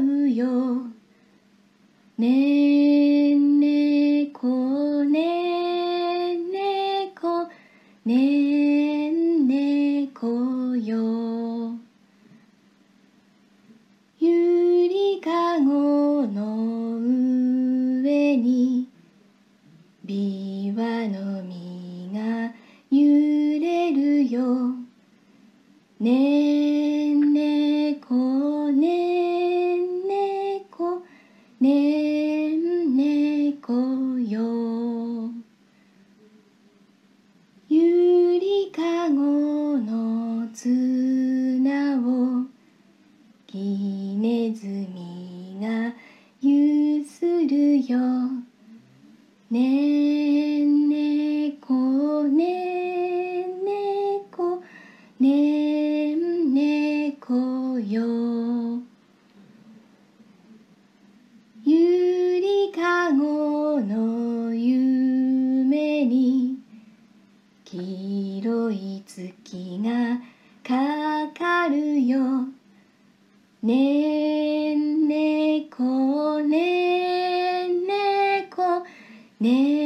るよ。ねえねこねえねこねえねこよ。ゆりかごの上にびわの実が揺れるよ。ねがゆするよ。ねえねこねえねこねえねこよ。ゆりかごの夢に黄色い月がかかるよ。ねえね